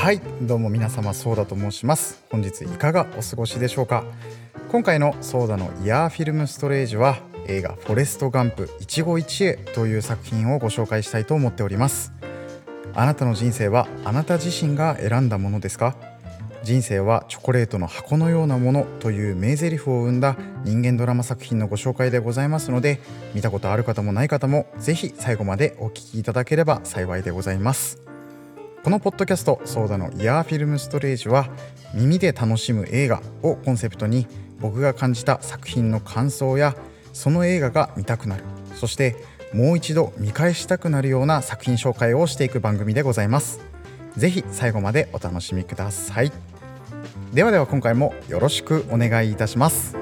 はいどうも皆様ソーダと申します。本日いかがお過ごしでしょうか？今回のソーダのイヤーフィルムストレージは映画フォレストガンプ一期一会という作品をご紹介したいと思っております。あなたの人生はあなた自身が選んだものですか？人生はチョコレートの箱のようなものという名台詞を生んだ人間ドラマ作品のご紹介でございますので見たことある方もない方もぜひ最後までお聞きいただければ幸いでございます。このポッドキャスト「ソーダのイヤーフィルムストレージ」は耳で楽しむ映画をコンセプトに僕が感じた作品の感想やその映画が見たくなるそしてもう一度見返したくなるような作品紹介をしていく番組でございます。ぜひ最後までお楽しみください。ではでは今回もよろしくお願いいたします。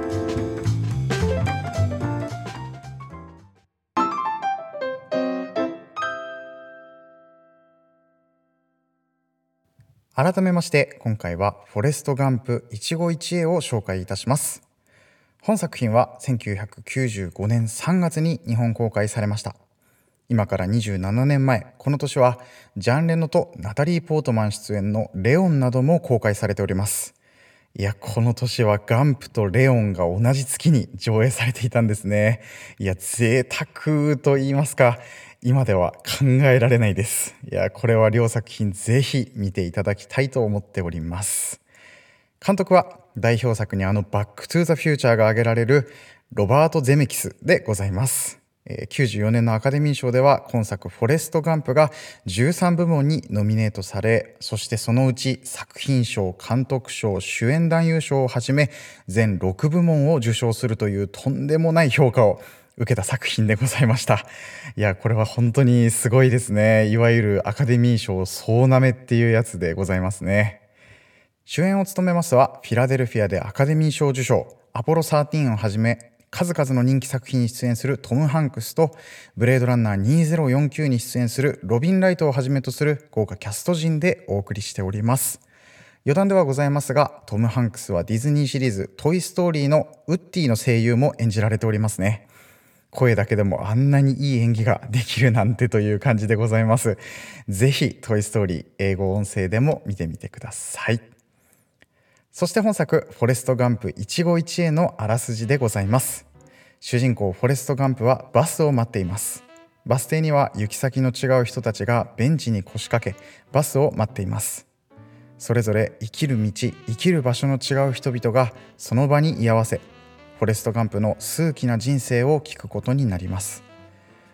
改めまして今回はフォレストガンプ一期一会を紹介いたします。本作品は1995年3月に日本公開されました。今から27年前この年はジャン・レノとナタリー・ポートマン出演の「レオン」なども公開されております。いやこの年はガンプとレオンが同じ月に上映されていたんですね。いや贅沢と言いますか今では考えられないです。いやこれは両作品ぜひ見ていただきたいと思っております。監督は代表作にあのバックトゥーザフューチャーが挙げられるロバート・ゼメキスでございます。94年のアカデミー賞では今作「フォレスト・ガンプ」が13部門にノミネートされそしてそのうち作品賞監督賞主演男優賞をはじめ全6部門を受賞するというとんでもない評価を受けた作品でございました。いやこれは本当にすごいですね。いわゆるアカデミー賞総なめっていうやつでございますね。主演を務めますはフィラデルフィアでアカデミー賞受賞アポロ13をはじめ数々の人気作品に出演するトム・ハンクスとブレードランナー2049に出演するロビン・ライトをはじめとする豪華キャスト陣でお送りしております。余談ではございますがトム・ハンクスはディズニーシリーズ「トイ・ストーリー」のウッディの声優も演じられておりますね。声だけでもあんなにいい演技ができるなんてという感じでございます。ぜひトイ・ストーリー英語音声でも見てみてください。そして本作「フォレスト・ガンプ一期一会」のあらすじでございます。主人公フォレスト・ガンプはバスを待っています。バス停には行き先の違う人たちがベンチに腰掛けバスを待っています。それぞれ生きる道生きる場所の違う人々がその場に居合わせフォレスト・ガンプの数奇な人生を聞くことになります。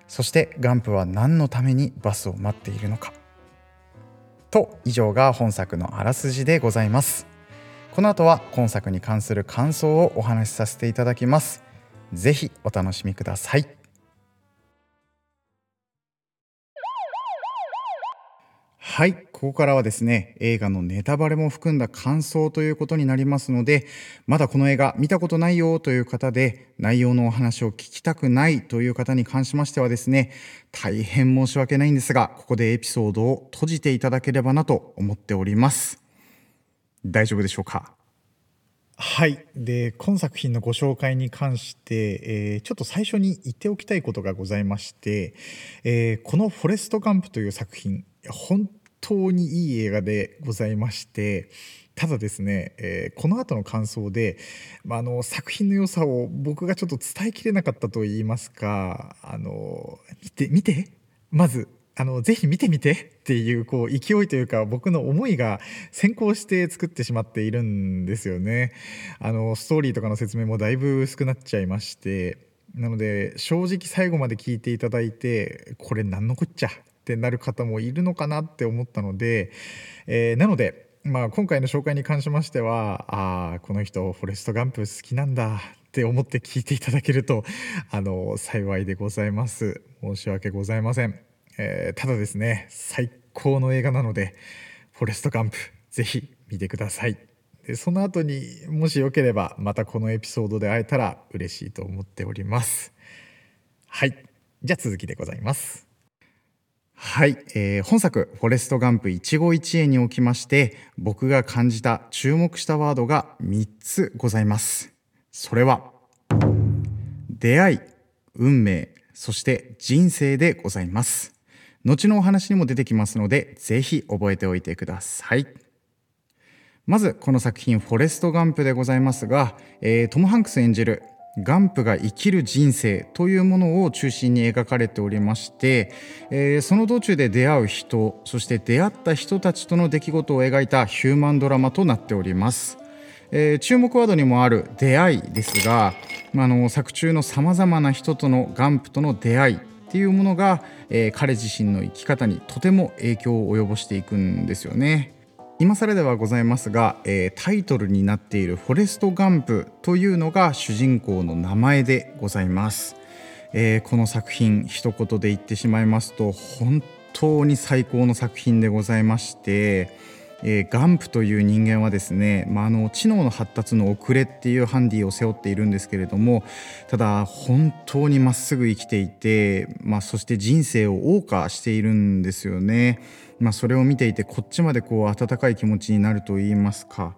そしてガンプは何のためにバスを待っているのか。と以上が本作のあらすじでございます。この後は今作に関する感想をお話しさせていただきます。ぜひお楽しみください。はい、ここからはですね、映画のネタバレも含んだ感想ということになりますので、まだこの映画見たことないよという方で、内容のお話を聞きたくないという方に関しましてはですね、大変申し訳ないんですが、ここでエピソードを閉じていただければなと思っております。大丈夫でしょうか？はいで今作品のご紹介に関して、えー、ちょっと最初に言っておきたいことがございまして、えー、この「フォレスト・ガンプ」という作品本当にいい映画でございましてただですね、えー、この後の感想で、まあ、の作品の良さを僕がちょっと伝えきれなかったと言いますかあの見て見てまずあのぜひ見てみてっていうこう勢いというか僕の思いが先行して作ってしまっているんですよね。あのストーリーとかの説明もだいぶ薄くなっちゃいましてなので正直最後まで聞いていただいてこれ何のこっちゃってなる方もいるのかなって思ったので、えー、なので、まあ、今回の紹介に関しましてはああこの人フォレスト・ガンプ好きなんだって思って聞いていただけるとあの幸いでございます。申し訳ございません。えー、ただですね最高の映画なのでフォレスト・ガンプぜひ見てください。でその後にもしよければまたこのエピソードで会えたら嬉しいと思っております。はい。じゃあ続きでございます。はい、えー、本作「フォレスト・ガンプ一期一会」におきまして僕が感じた注目したワードが3つございます。それは出会い運命そして人生でございます。後のお話にも出てきますのでぜひ覚えておいてください。まずこの作品「フォレスト・ガンプ」でございますが、えー、トム・ハンクス演じるガンプが生きる人生というものを中心に描かれておりまして、えー、その道中で出会う人そして出会った人たちとの出来事を描いたヒューマンドラマとなっております。えー、注目ワードにもある「出会い」ですが、まあの作中のさまざまな人とのガンプとの出会いっていうものが、えー、彼自身の生き方にとても影響を及ぼしていくんですよね。今更ではございますが、えー、タイトルになっている「フォレスト・ガンプ」というのが主人公の名前でございます、えー、この作品一言で言ってしまいますと本当に最高の作品でございましてえー、ガンプという人間はですね、まあ、あの知能の発達の遅れっていうハンディを背負っているんですけれどもただ本当にまっすぐ生きていて、まあ、そして人生を謳歌しているんですよね。まあ、それを見ていてこっちまでこう温かい気持ちになると言いますか、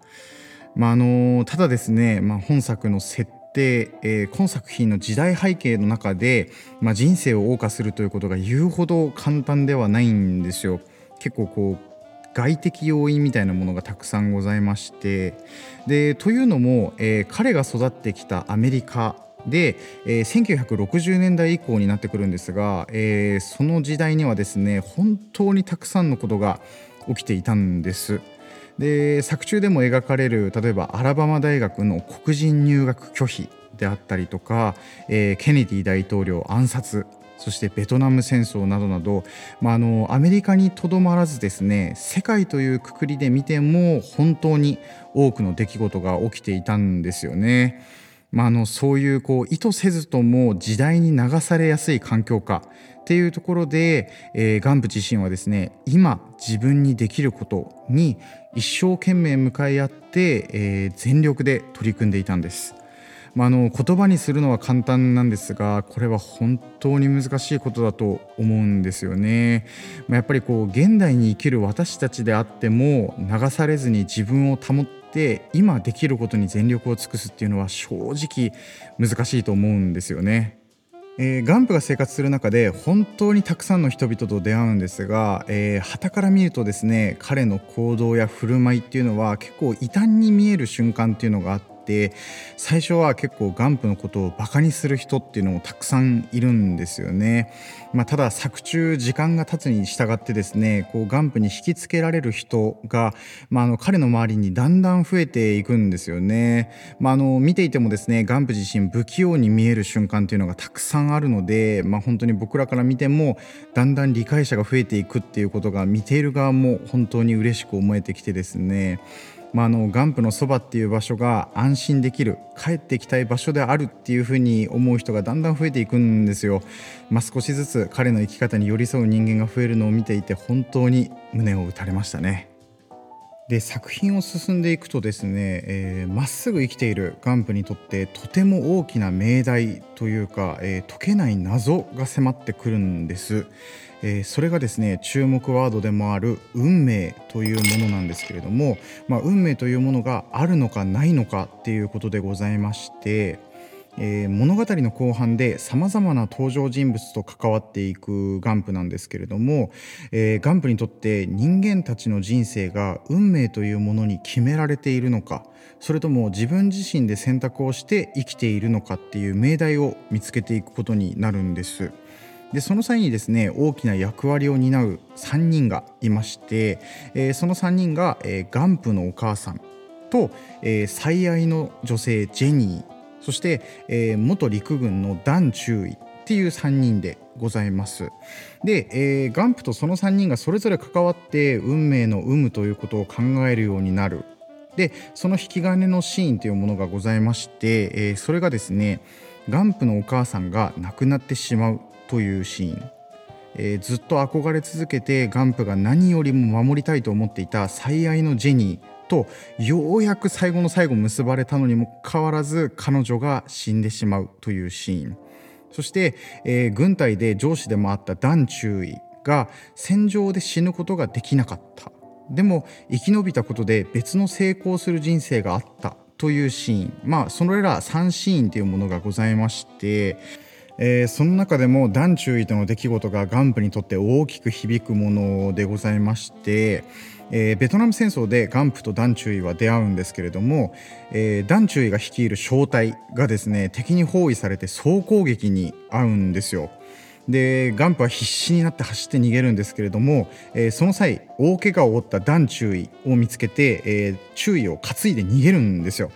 まあ、あのただですね、まあ、本作の設定、えー、今作品の時代背景の中で、まあ、人生を謳歌するということが言うほど簡単ではないんですよ。結構こう外的要因みたいなものがたくさんございましてでというのも、えー、彼が育ってきたアメリカで、えー、1960年代以降になってくるんですが、えー、その時代にはですね本当にたくさんのことが起きていたんです。で作中でも描かれる例えばアラバマ大学の黒人入学拒否であったりとか、えー、ケネディ大統領暗殺そしてベトナム戦争などなど、まあ、あのアメリカにとどまらずですね世界というくくりで見ても本当に多くの出来事が起きていたんですよね。まあ、あのそういうこう意図せずとも時代に流されやすい環境下っていうところで、えー、ガンプ自身はですね今自分にできることに一生懸命向かい合って、えー、全力で取り組んでいたんです。まあ、あの言葉にするのは簡単なんですがこれは本当に難しいことだと思うんですよね。まあ、やっぱりこう現代に生きる私たちであっても流されずに自分を保って今できることに全力を尽くすっていうのは正直難しいと思うんですよね。えー、ガンプが生活する中で本当にたくさんの人々と出会うんですが、えー、から見るとですね彼の行動や振る舞いっていうのは結構異端に見える瞬間っていうのがあってて最初は結構ガンプのことをバカにする人っていうのもたくさんいるんですよね。まあ、ただ作中時間が経つに従ってですねこうガンプに引きつけられる人が、まあ、あの彼の周りにだんだん増えていくんですよね。まあ、あの見ていてもですねガンプ自身不器用に見える瞬間っていうのがたくさんあるので、まあ、本当に僕らから見てもだんだん理解者が増えていくっていうことが見ている側も本当に嬉しく思えてきてですねまあ、あのガンプのそばっていう場所が安心できる帰ってきたい場所であるっていうふうに思う人がだんだん増えていくんですよ。まあ、少しずつ彼の生き方に寄り添う人間が増えるのを見ていて本当に胸を打たれましたね。で作品を進んでいくとですねま、えー、っすぐ生きているガンプにとってとても大きな命題というか、えー、解けない謎が迫ってくるんです。えー、それがですね注目ワードでもある運命というものなんですけれども、まあ、運命というものがあるのかないのかっていうことでございまして、えー、物語の後半でさまざまな登場人物と関わっていくガンプなんですけれども、えー、ガンプにとって人間たちの人生が運命というものに決められているのかそれとも自分自身で選択をして生きているのかっていう命題を見つけていくことになるんです。でその際にですね大きな役割を担う3人がいまして、えー、その3人が、えー、ガンプのお母さんと、えー、最愛の女性ジェニーそして、えー、元陸軍のダン中尉っていう3人でございます。で、えー、ガンプとその3人がそれぞれ関わって運命の有無ということを考えるようになる。でその引き金のシーンというものがございまして、えー、それがですねガンプのお母さんが亡くなってしまうというシーン、えー、ずっと憧れ続けてガンプが何よりも守りたいと思っていた最愛のジェニーとようやく最後の最後結ばれたのにもかかわらず彼女が死んでしまうというシーン。そして、えー、軍隊で上司でもあったダン中尉が戦場で死ぬことができなかった。でも生き延びたことで別の成功する人生があったというシーン。まあそれら3シーンというものがございましてえー、その中でもダンチュイとの出来事がガンプにとって大きく響くものでございまして、えー、ベトナム戦争でガンプとダンチュイは出会うんですけれども、えー、ダンチュイが率いる小隊がですね敵に包囲されて総攻撃に遭うんですよ。でガンプは必死になって走って逃げるんですけれども、えー、その際大怪我を負ったダンチュイを見つけて、えー、注意を担いで逃げるんですよ。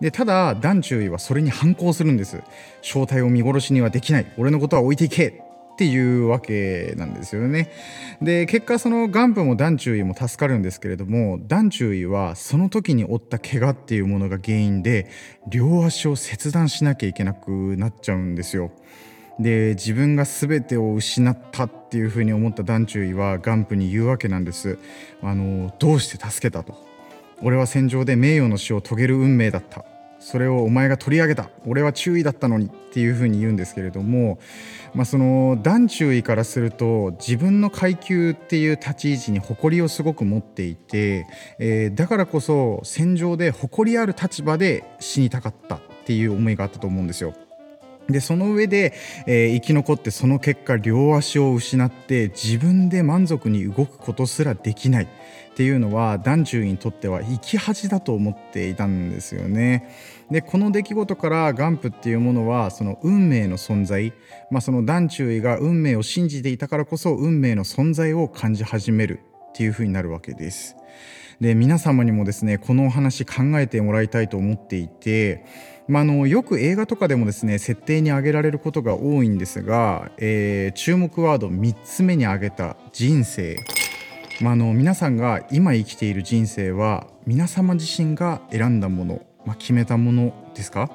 でただダンチュイはそれに反抗するんです正体を見殺しにはできない俺のことは置いていけっていうわけなんですよね。で結果そのガンプもダンチュイも助かるんですけれどもダンチュイはその時に負った怪我っていうものが原因で両足を切断しなきゃいけなくなっちゃうんですよ。で自分が全てを失ったっていうふうに思ったダンチュイはガンプに言うわけなんです。あのどうして助けたと。俺は戦場で名誉の死を遂げる運命だったそれをお前が取り上げた俺は注意だったのにっていうふうに言うんですけれども、まあ、その段注意からすると自分の階級っていう立ち位置に誇りをすごく持っていて、えー、だからこそ戦場で誇りある立場で死にたかったっていう思いがあったと思うんですよ。でその上で、えー、生き残ってその結果両足を失って自分で満足に動くことすらできないっていうのは団中にとっては生き恥だと思っていたんですよね。でこの出来事からガンプっていうものはその運命の存在、まあ、その団中が運命を信じていたからこそ運命の存在を感じ始めるっていうふうになるわけです。で皆様にもですねこのお話考えてもらいたいと思っていてまあ、のよく映画とかでもですね設定に挙げられることが多いんですが、えー、注目ワード3つ目に挙げた人生、まあ、の皆さんが今生きている人生は皆様自身が選んだもの、まあ、決めたものですか？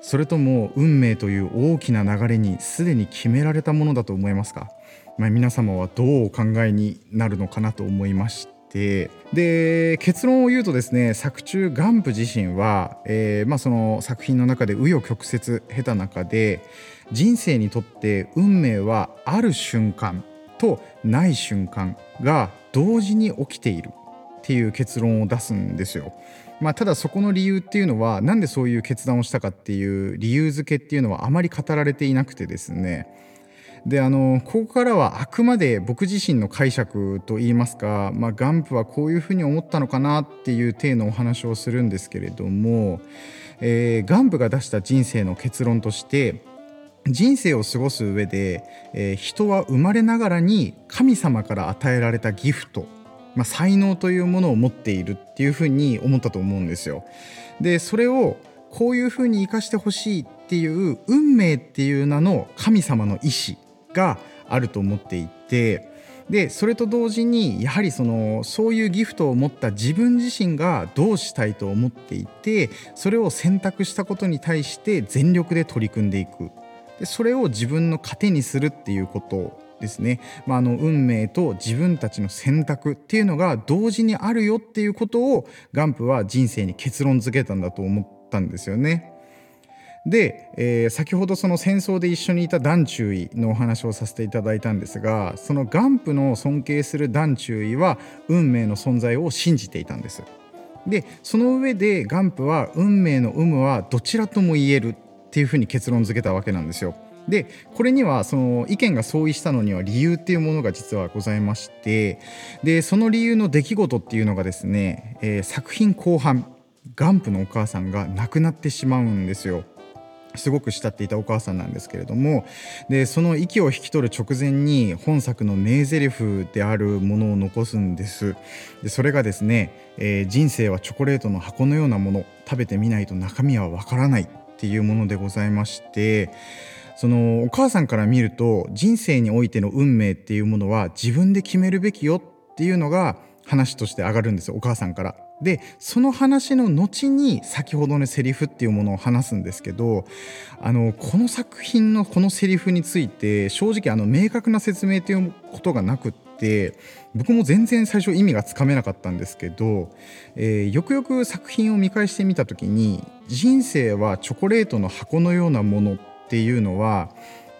それとも運命という大きな流れにすでに決められたものだと思いますか、まあ、皆様はどうお考えになるのかなと思いましてで結論を言うとですね作中ガンプ自身は、えー、まあ、その作品の中で紆余曲折経た中で人生にとって運命はある瞬間とない瞬間が同時に起きているっていう結論を出すんですよ。まあ、ただそこの理由っていうのは何でそういう決断をしたかっていう理由付けっていうのはあまり語られていなくてですねであのここからはあくまで僕自身の解釈といいますか、まあ、ガンプはこういうふうに思ったのかなっていう体のお話をするんですけれども、えー、ガンプが出した人生の結論として人生を過ごす上で、えー、人は生まれながらに神様から与えられたギフト、まあ、才能というものを持っているっていうふうに思ったと思うんですよ。でそれをこういうふうに生かしてほしいっていう運命っていう名の神様の意志があると思っていてでそれと同時にやはりそのそういうギフトを持った自分自身がどうしたいと思っていてそれを選択したことに対して全力で取り組んでいくでそれを自分の糧にするっていうことですね、まあ、あの運命と自分たちの選択っていうのが同時にあるよっていうことをガンプは人生に結論付けたんだと思ったんですよね。で、えー、先ほどその戦争で一緒にいた団中尉のお話をさせていただいたんですがそのガンプの尊敬する団中尉は運命の存在を信じていたんです。でその上でガンプは運命の有無はどちらとも言えるっていうふうに結論付けたわけなんですよ。でこれにはその意見が相違したのには理由っていうものが実はございましてでその理由の出来事っていうのがですね、えー、作品後半ガンプのお母さんが亡くなってしまうんですよ。すごく慕っていたお母さんなんですけれどもでその息を引き取る直前に本作の名台詞であるものを残すんですでそれがですね、えー、人生はチョコレートの箱のようなもの食べてみないと中身はわからないっていうものでございましてそのお母さんから見ると人生においての運命っていうものは自分で決めるべきよっていうのが話として上がるんですよお母さんから。でその話の後に先ほどのセリフっていうものを話すんですけどあのこの作品のこのセリフについて正直あの明確な説明ということがなくって僕も全然最初意味がつかめなかったんですけど、えー、よくよく作品を見返してみた時に人生はチョコレートの箱のようなものっていうのは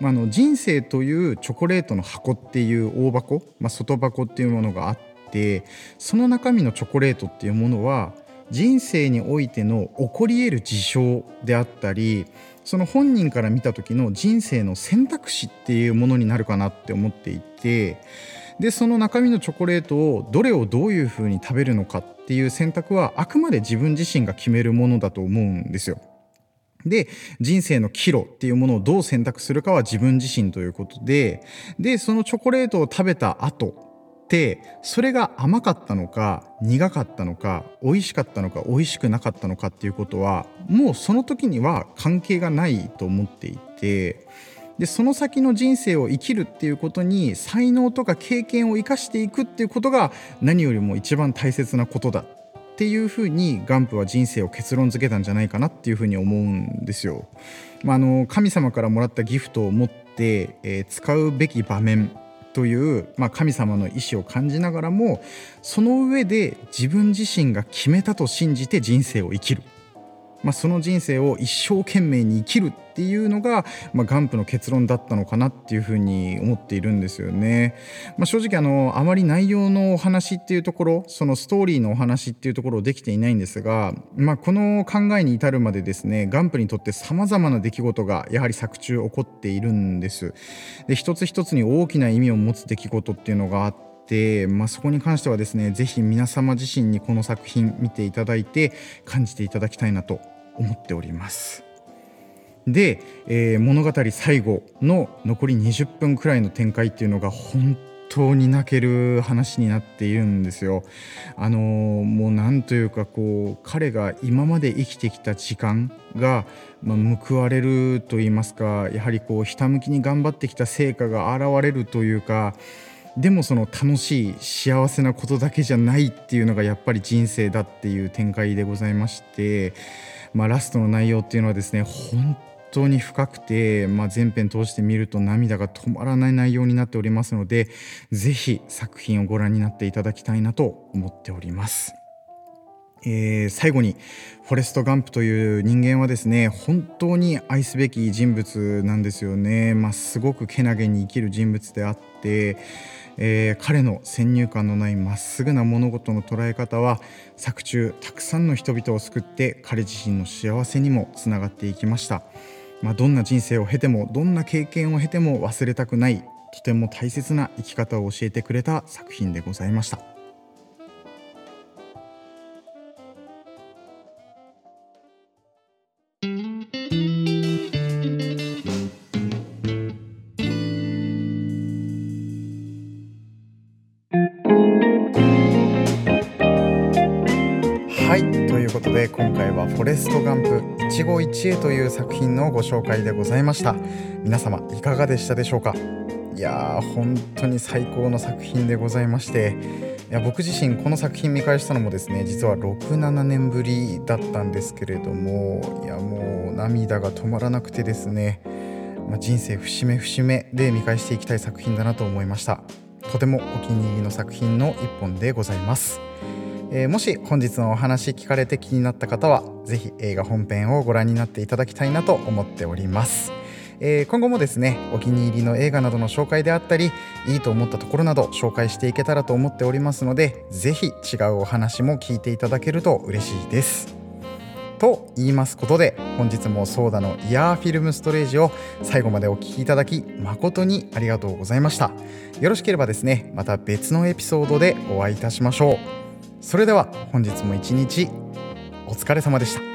まあ、の人生というチョコレートの箱っていう大箱、まあ、外箱っていうものがあっててその中身のチョコレートっていうものは人生においての起こり得る事象であったりその本人から見た時の人生の選択肢っていうものになるかなって思っていてでその中身のチョコレートをどれをどういうふうに食べるのかっていう選択はあくまで自分自身が決めるものだと思うんですよ。で人生の岐路っていうものをどう選択するかは自分自身ということででそのチョコレートを食べた後てそれが甘かったのか苦かったのか美味しかったのか美味しくなかったのかっていうことはもうその時には関係がないと思っていてでその先の人生を生きるっていうことに才能とか経験を生かしていくっていうことが何よりも一番大切なことだっていうふうにガンプは人生を結論付けたんじゃないかなっていうふうに思うんですよ。まあ、あの神様からもらったギフトを持って、えー、使うべき場面という、まあ、神様の意志を感じながらもその上で自分自身が決めたと信じて人生を生きる。まあ、その人生を一生懸命に生きるっていうのが、まあ、ガンプの結論だったのかなっていうふうに思っているんですよね。まあ、正直あのあまり内容のお話っていうところそのストーリーのお話っていうところできていないんですが、まあ、この考えに至るまでですねガンプにとってさまざまな出来事がやはり作中起こっているんです。で一つ一つに大きな意味を持つ出来事っていうのがあってで、まあ、そこに関してはですね是非皆様自身にこの作品見ていただいて感じていただきたいなと思っております。で、えー、物語最後の残り20分くらいの展開っていうのが本当に泣ける話になっているんですよ。あのー、もうなんというかこう彼が今まで生きてきた時間が、まあ、報われると言いますかやはりこうひたむきに頑張ってきた成果が現れるというかでもその楽しい幸せなことだけじゃないっていうのがやっぱり人生だっていう展開でございまして。まあ、ラストの内容っていうのはですね本当に深くて、まあ、前編通して見ると涙が止まらない内容になっておりますので是非作品をご覧になっていただきたいなと思っております。えー、最後にフォレスト・ガンプという人間はですね本当に愛すべき人物なんですよね、まあ、すごくけなげに生きる人物であってえー、彼の先入観のないまっすぐな物事の捉え方は作中たくさんの人々を救って彼自身の幸せにもつながっていきました、まあ、どんな人生を経てもどんな経験を経ても忘れたくないとても大切な生き方を教えてくれた作品でございました。いうことで今回はフォレストガンプ一期一会という作品のご紹介でございました。皆様いかがでしたでしょうか？いやー本当に最高の作品でございまして。いや僕自身この作品見返したのもですね実は67年ぶりだったんですけれどもいやもう涙が止まらなくてですね、まあ、人生節目節目で見返していきたい作品だなと思いました。とてもお気に入りの作品の一本でございます。えー、もし本日のお話聞かれて気になった方は是非映画本編をご覧になっていただきたいなと思っております。えー、今後もですねお気に入りの映画などの紹介であったりいいと思ったところなど紹介していけたらと思っておりますので是非違うお話も聞いていただけると嬉しいです。と言いますことで本日もソーダのイヤーフィルムストレージを最後までお聴きいただき誠にありがとうございましたよろしければですねまた別のエピソードでお会いいたしましょうそれでは本日も一日お疲れ様でした。